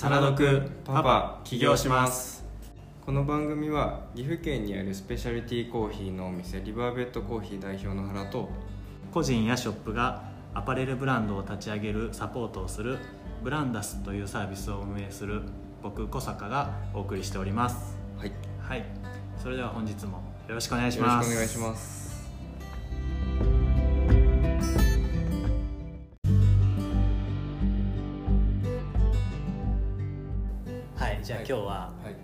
サラドクパパ起業します。この番組は岐阜県にあるスペシャリティコーヒーのお店リバーベッドコーヒー代表の原と個人やショップがアパレルブランドを立ち上げるサポートをするブランダスというサービスを運営する僕小坂がお送りしております。はい。はい。それでは本日もよろしくお願いしよろしますくお願いしますじゃあはい今日は、はい。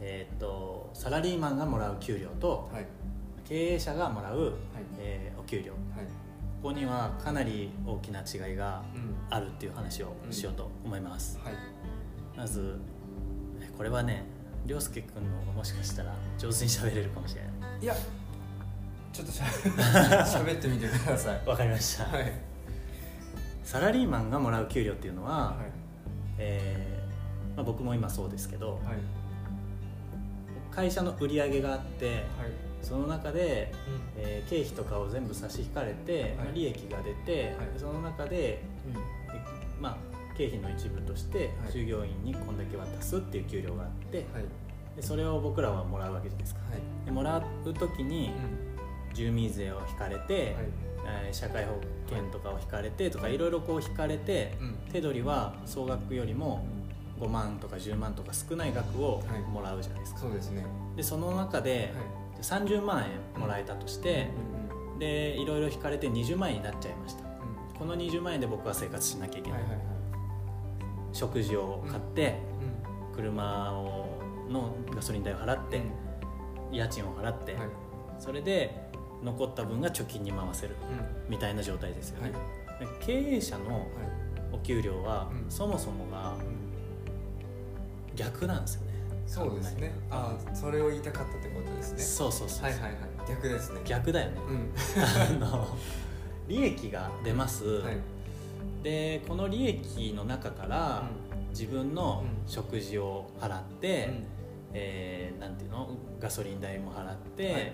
えーっとサラリーマンがもらう給料とはい。経営者がもらう、えーお給料。はい。ここにはかなり大きな違いがうんあるっていう話をしようと思います、はい。まずえこれはね涼介君の方がもしかしたら上手に喋れるかもしれない。いやちょっとしゃ 喋ってみてください。わかりました、はい。サラリーマンがもらう給料っていうのは、はい。えーまあ、僕も今そうですけどはい。会社の売り上げがあってはい。その中で、うん。えー経費とかを全部差し引かれて、まあ利益が出て、はい。その中で、うまあ、経費の一部としてはい。従業員にこんだけ渡すっていう給料があって、はい。でそれを僕らはもらうわけじゃないですか。はい。でもらう時にうん。住民税を引かれて、はい。えー社会保険とかを引かれてとかいろいろこう引かれて、うん。手取りは総額よりも5万とか10万とか少ない額をはい。もらうじゃないですか、そうですね。でその中ではい。30万円もらえたとして、うんうんでいろいろ引かれて20万円になっちゃいました。うん。この20万円で僕は生活しなきゃいけない。い、ははいはい。食事を買って、う車をのガソリン代を払って、家賃を払って、んはい。それで残った分が貯金に回せるうん。みたいな状態ですよね、経営者のはい。お給料は、うん。そもそもが逆なんですよね。そうですね。ああそれを言いたかったってことですね。そうそうそう、はいはいはい。逆ですね。逆だよね、うん。あの利益が出ます、はい。でこの利益の中から自分のうん。食事を払って、えーなんていうの？ガソリン代も払って、はい。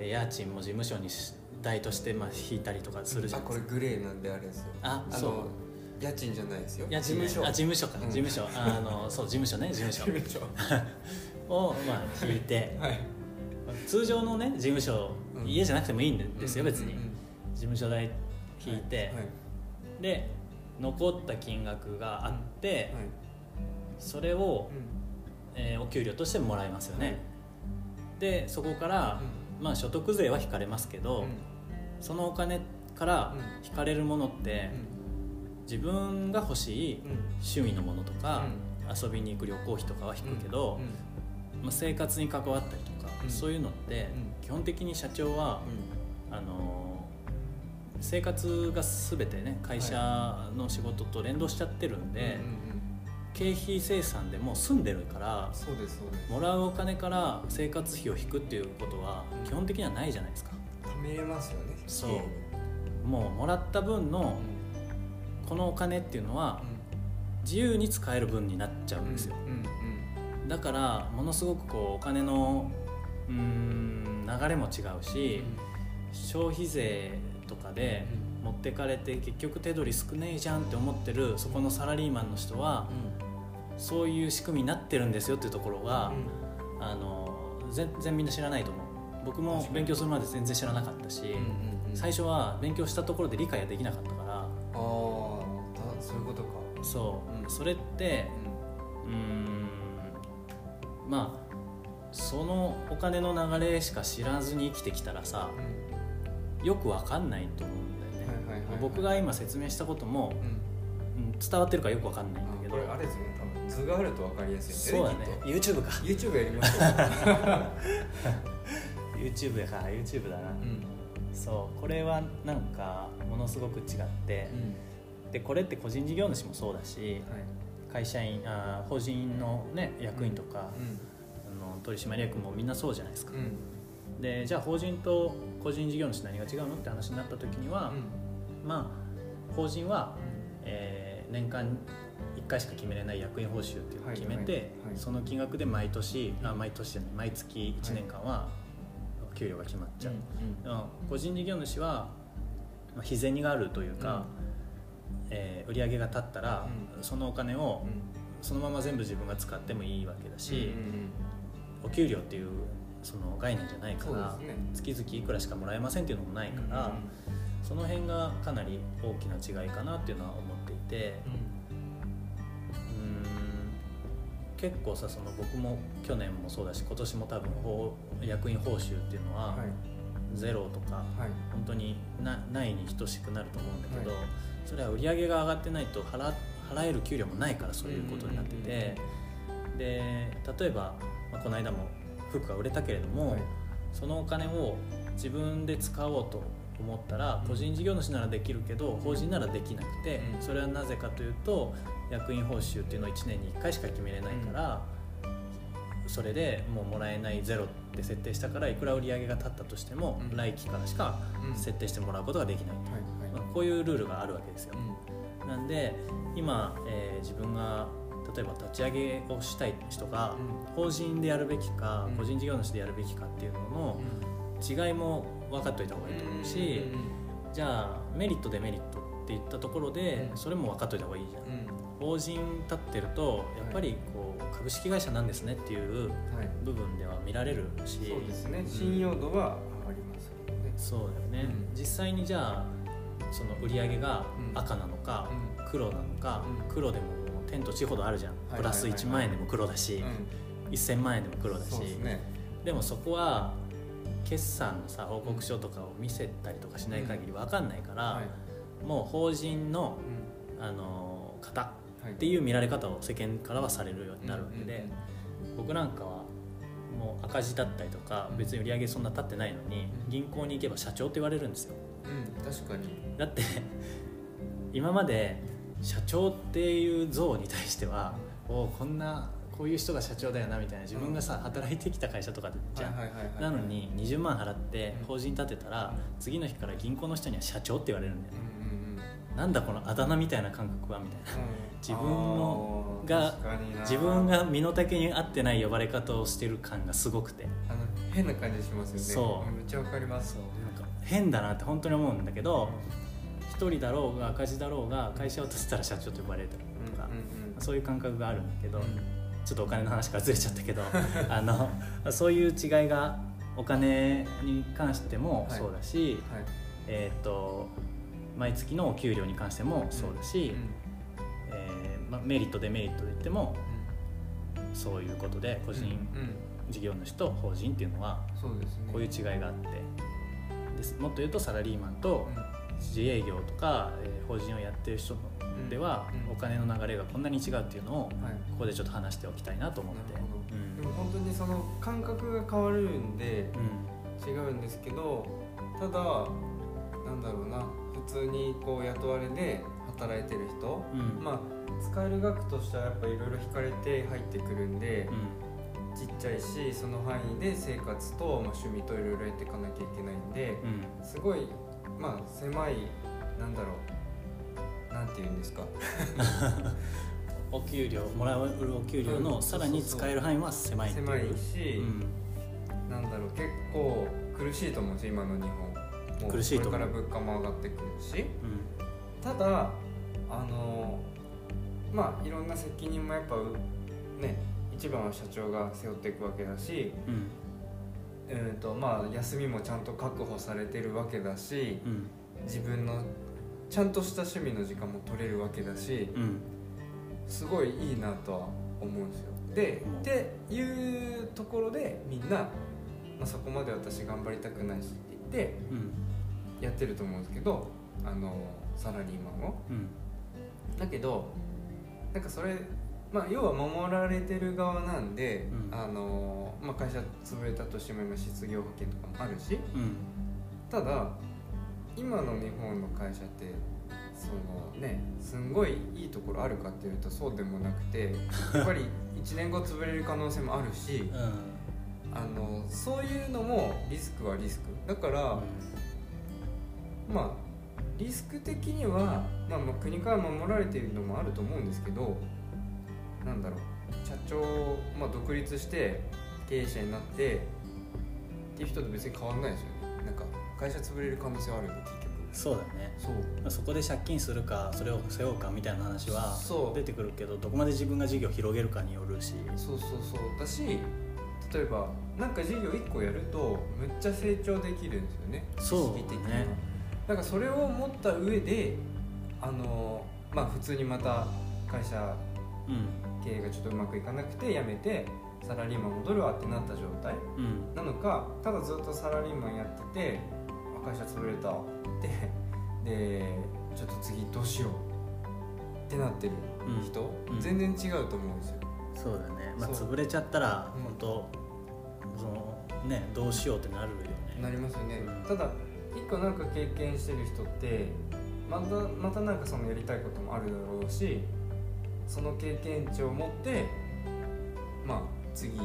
え家賃も事務所にし代としてまあ引いたりとかするじゃあないですか。これグレーなんであれですよ。ああそう。の家賃じゃないですよ。家賃ね。事務所。あ事務所か、うん。事務所。あの そう事務所ね。事務所。事務所。を、まあ、引いて。はい。通常のね事務所、うん。家じゃなくてもいいんですよ、別に、うんうんうん。事務所代引いて、はい。で残った金額があって、はい。はい。それを、うん。えーお給料としてもらえますよね、でそこから、まあ、所得税は引かれますけど、うん。そのお金からうん引かれるものって、自分が欲しいうん。趣味のものとか、遊びに行く旅行費とかは引くけど、まあ、生活に関わったりとか、うん。そういうのって、基本的に社長は、あのー生活が全てね会社の仕事と連動しちゃってるんで、経費生産でもう済んでるからそうですそうです。もらうお金から生活費を引くっていうことはうん。基本的にはないじゃないですか。貯めれますよねそう。もうもらった分うのんこのお金っていうのは自由に使える分になっちゃうんですよ。だからものすごくこうお金のうーん流れも違うし消費税とかで持ってかれて結局手取り少ねえじゃんって思ってるそこのサラリーマンの人はそういう仕組みになってるんですよっていうところが、あの全然みんな知らないと思う。僕も勉強するまで全然知らなかったし、最初は勉強したところで理解ができなかったからそういうことか。そう、うん。それってうーんまあそのお金の流れしか知らずに生きてきたらさよくわかんないと思うんだよね、はいはいはいはい。僕が今説明したことも、うん。うん伝わってるかよくわかんないんだけど。これあれですよね多分図があると分かりやすいそうだね。YouTube か。YouTube やりましょう。YouTube か。YouTube だな、うん。そう。これはなんかものすごく違って、でこれって個人事業主もそうだしはい。会社員あー法人の、ね、役員とか、うあの取締役もみんなそうじゃないですか、でじゃあ法人と個人事業主何が違うのって話になった時には、まあ法人は、えー年間1回しか決めれない役員報酬っていうのを決めて、その金額で毎年あ毎年じゃない毎月1年間は給料が決まっちゃう、うん個人事業主は、まあ、日銭があるというか、えー売り上げが立ったら、うん。そのお金をそのまま全部自分が使ってもいいわけだし、うんうんお給料っていうその概念じゃないから、ね。月々いくらしかもらえませんっていうのもないから、その辺がかなり大きな違いかなっていうのは思っていてうーん。結構さその僕も去年もそうだし今年も多分法役員報酬っていうのははい。ゼロとかはい。本当になないに等しくなると思うんだけど、はそれは売り上げが上がってないと払払える給料もないからそういうことになってて、で例えば、まあ、この間も服が売れたけれども、はい。そのお金を自分で使おうと思ったらうん。個人事業主ならできるけど法人ならできなくてうん。それはなぜかというと役員報酬っていうのを1年に1回しか決めれないからそれでもうもらえないゼロって設定したからいくら売り上げが立ったとしてもうん。来期からしかうん。設定してもらうことができないまあこういうルールがあるわけですよ。うん。なんで今、えー自分が例えば立ち上げをしたい人が法人でやるべきかうん。個人事業主でやるべきかっていうのの違いも分かっといた方がいいと思うしじゃあメリットデメリットっていったところでうん。それも分かっといた方がいいじゃん。法人立ってるとやっぱり株式会社なんですねっていうはい。部分では見られるしそうですね。ん。信用度は上がりますよね。そうだよね、うん。実際にじゃあその売り上げがうん。赤なのか、う黒なのか、うん。黒でも天と地ほどあるじゃん、はい。はいプラスはいはい1万円でも黒だし、うん。1000万円でも黒だし。ですね。でもそこは決算のさ報告書とかを見せたりとかしない限り分かんないから、はい。もう法人のうん。あの方はいっていう見られ方を世間からはされるようになるわけで、僕なんかはもう赤字だったりとかうん。別に売り上げそんな立ってないのにうん。銀行に行けば社長って言われるんですよ。うん確かに。だって 今まで社長っていう像に対してはおこんなこういう人が社長だよなみたいな自分がさ働いてきた会社とかじゃん、なのに20万払ってうん。法人立てたら次の日から銀行の人には社長って言われるんだようんねなんだこのあだ名みたいな感覚はみたいな。自分のが自分が身の丈に合ってない呼ばれ方をしてる感がすごくて。あの変な感じしますよね。そう。めっちゃわかります。なんか変だなって本当に思うんだけど一人だろうが赤字だろうが会社を立てたら社長と呼ばれたりとか、うんうんそういう感覚があるんだけど、うん。ちょっとお金の話からずれちゃったけど あのそういう違いがお金に関してもはいそうだし、はい。えー、と毎月のお給料に関してもそうだし、うんえーまあ、メリットデメリットで言ってもそういうことで個人うんうん。事業主と法人っていうのはこういう違いがあってですもっと言うとサラリーマンとうん。自営業とか、えー法人をやってる人ではうん。お金の流れがこんなに違うっていうのをはい。ここでちょっと話しておきたいなと思って。なるほど。うん。でも本当にその感覚が変わるんでうん。違うんですけどただなんだろうな普通にこう雇われで働いてる人うん。まあ使える額としてはやっぱいろいろ引かれて入ってくるんでうちっちゃいしその範囲で生活と、まあ、趣味といろいろやっていかなきゃいけないんでんうん。すごいまあ狭いなんだろうなんて言うんですか。お給料もらえるお給料うん。のさらに使える範囲は狭いっていう。狭いし、うん。なんだろう結構苦しいと思うんですよ今の日本苦しいこれから物価も上がってくるしうん。ただあのまあいろんな責任もやっぱね一番は社長が背負っていくわけだし、うん。えーとまあ、休みもちゃんと確保されてるわけだしうん。自分のちゃんとした趣味の時間も取れるわけだしうん。すごいいいなとは思うんですよ。でうん。っていうところでみんな、まあ、そこまで私頑張りたくないしって言ってうんやってると思うんですけどあのサラリーマンを。うん。だけどなんかそれまあ要は守られてる側なんで、うん。あのまあ、会社潰れたとしても今失業保険とかもあるしうん。ただ今の日本の会社ってそのねすんごいいいところあるかっていうとそうでもなくて やっぱり1年後潰れる可能性もあるしあのそういうのもリスクはリスク。だから、まあリスク的には、まあ、まあ国から守られているのもあると思うんですけどなんだろう社長、まあ、独立して経営者になってっていう人と別に変わんないですよね。なんか会社潰れる可能性はあるんで結局。そうだね。そう。そこで借金するかそれを背負うかみたいな話は出てくるけどどこまで自分が事業を広げるかによるし。そうそうそう。だし例えばなんか事業1個やるとむっちゃ成長できるんですよね。そう意識的にだからそれを持った上であのまあ普通にまた会社うん経営がちょっとうまくいかなくて辞めてサラリーマン戻るわってなった状態うん。なのかただずっとサラリーマンやっててあ会社潰れたって でちょっと次どうしようってなってる人、うん。全然違うと思うんですよ。そうだね。まあ潰れちゃったらうん。本当そのねどうしようってなるよね。なりますよね、うん。ただ一個なんか経験してる人ってまたまたなんかそのやりたいこともあるだろうしその経験値を持ってまあ次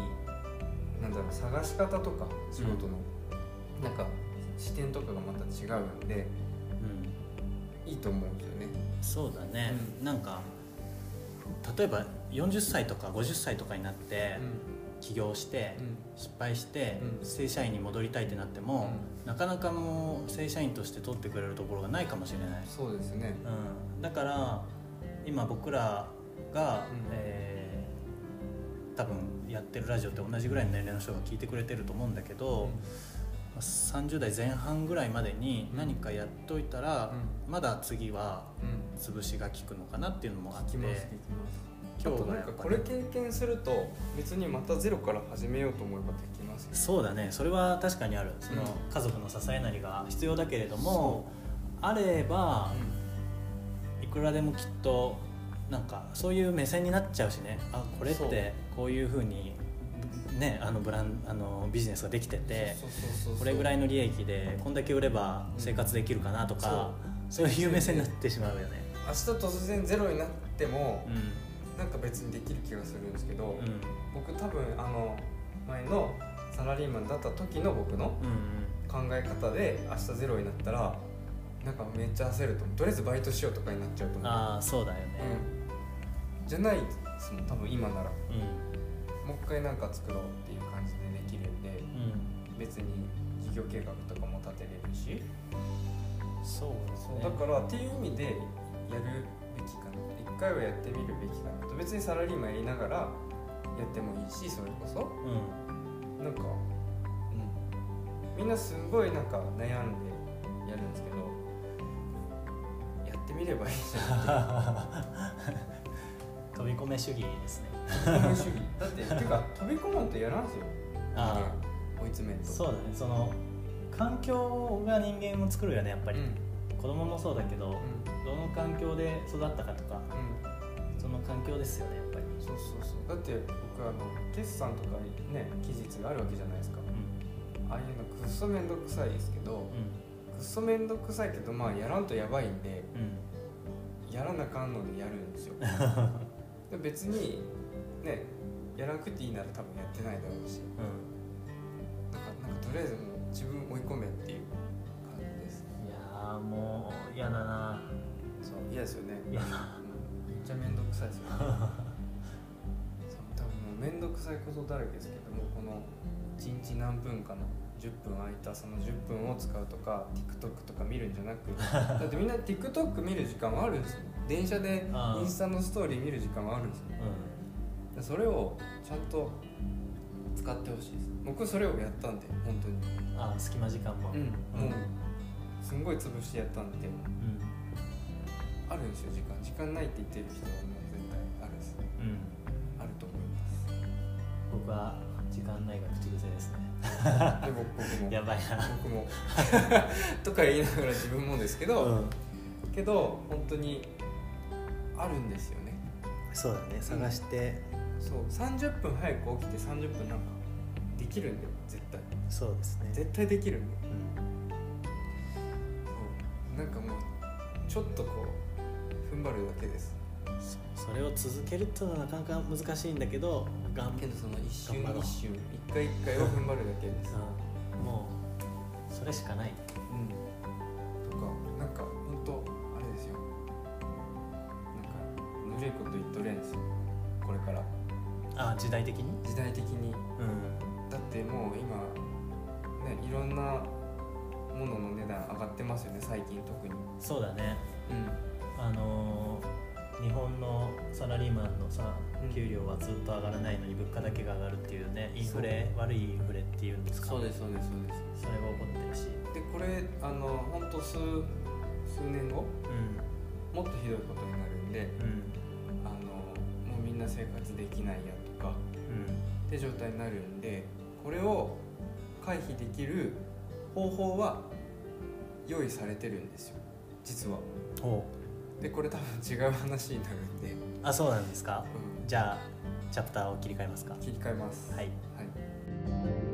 なんだろう探し方とか仕事の、なんか視点とかがまた違うんでうん。いいと思うんですよね。そうだね、なんか例えば40歳とか50歳とかになって起業して失敗してうん。正社員に戻りたいってなっても、なかなかもう正社員として取ってくれるところがないかもしれない、そうですね。うん、だから今僕らが、うん。えー多分やってるラジオって同じぐらいの年齢の人が聞いてくれてると思うんだけど、30代前半ぐらいまでに何かやっといたら、まだ次はうん。潰しが効くのかなっていうのもあって聞きます聞きますあとなんかこれ経験すると別にまたゼロから始めようと思えばできますよそうだね。それは確かにある。そのうん。家族の支えなりが必要だけれどもあればいくらでもきっとなんかそういう目線になっちゃうしね。あこれってこういうふうにねあのブランあのビジネスができててこれぐらいの利益でこんだけ売れば生活できるかなとか、そういう目線になってしまうよね。明日突然ゼロになってもうんなんか別にできる気がするんですけど、うん。僕多分あの前のサラリーマンだった時の僕のうん考え方で明日ゼロになったらなんかめっちゃ焦るととりあえずバイトしようとかになっちゃうと思う。ああそうだよね。うん、じゃないですもん多分今なら。うん。もう一回なんか作ろうっていう感じでできるんでうん、別に事業計画とかも立てれるし。そうですね。そうだからっていう意味でやるべきかな一回はやってみるべきかなと。別にサラリーマンやりながらやってもいいしそれこそ。うんなんか、うん、みんなすごいなんか悩んでやるんですけどやってみればいいじゃん 飛び込め主義ですね。飛び込む主義。だってていうか飛び込まんとやらんすよ。あ追い詰めんと。そうだね。その環境が人間を作るよねやっぱり、うん。子供もそうだけど、うどの環境で育ったかとかんうん。その環境ですよねやっぱり。そうそうそう。だって僕あの決算とかね期日があるわけじゃないですか。うああいうのくっそめんどくさいですけど、ん。くっそめんどくさいけどまあやらんとやばいんでうん。やらなかんのでやるんですよ。で別にねやらなくていいなら多分やってないだろうし。うん。なんかなんかとりあえずもう自分追い込めっていう感じです。いやーもう嫌だな嫌ですよね。嫌だ。うんめっちゃめんどくさいですよね。そう多分もうめんどくさいことだらけですけどもこの1日何分かの10分空いたその10分を使うとか TikTok とか見るんじゃなく だってみんな TikTok 見る時間はあるんですよ。電車でインスタのストーリー見る時間はあるんですよ。うでそれをちゃんと使ってほしいです。僕それをやったんで本当に。んあー隙間時間も。うん。うん。もうすんごい潰してやったんでうんあるんですよ時間。時間ないって言ってる人はもう絶対あるんですうん。あると思います。僕は時間ないが口癖ですね。で僕僕も。やばいな。僕も。とか言いながら自分もですけど、うん。けど本当にあるんですよね。そうだね。探して、そう。30分早く起きて30分なんかできるんだよ。絶対。そうですね。絶対できるんだよ。うん。そう。なんかもうちょっとこう踏ん張るだけです。そそれを続けるっていうのはなかなか難しいんだけどがんけどその一瞬一瞬一回一回を踏ん張るだけです。うん。もうそれしかない。うん。とかなんか本当あれですよ。なんかぬるいこと言っとれんですよ。これから。あ時代的に？時代的に。うん。だってもう今ねいろんな物の値段上がってますよね最近特に。そうだね。うんあのー日本のサラリーマンのさうん。給料はずっと上がらないのに物価だけが上がるっていうねインフレ悪いインフレっていうんですか？そうですそうですそうです。それが起こってるし。でこれあの本当数数年後うもっとひどいことになるんでんうん。あのもうみんな生活できないやとかうん。って状態になるんでこれを回避できる方法は用意されてるんですよ実は。おでこれ多分違う話になるんで、あそうなんですか。うん。じゃあチャプターを切り替えますか。切り替えます。はい。はい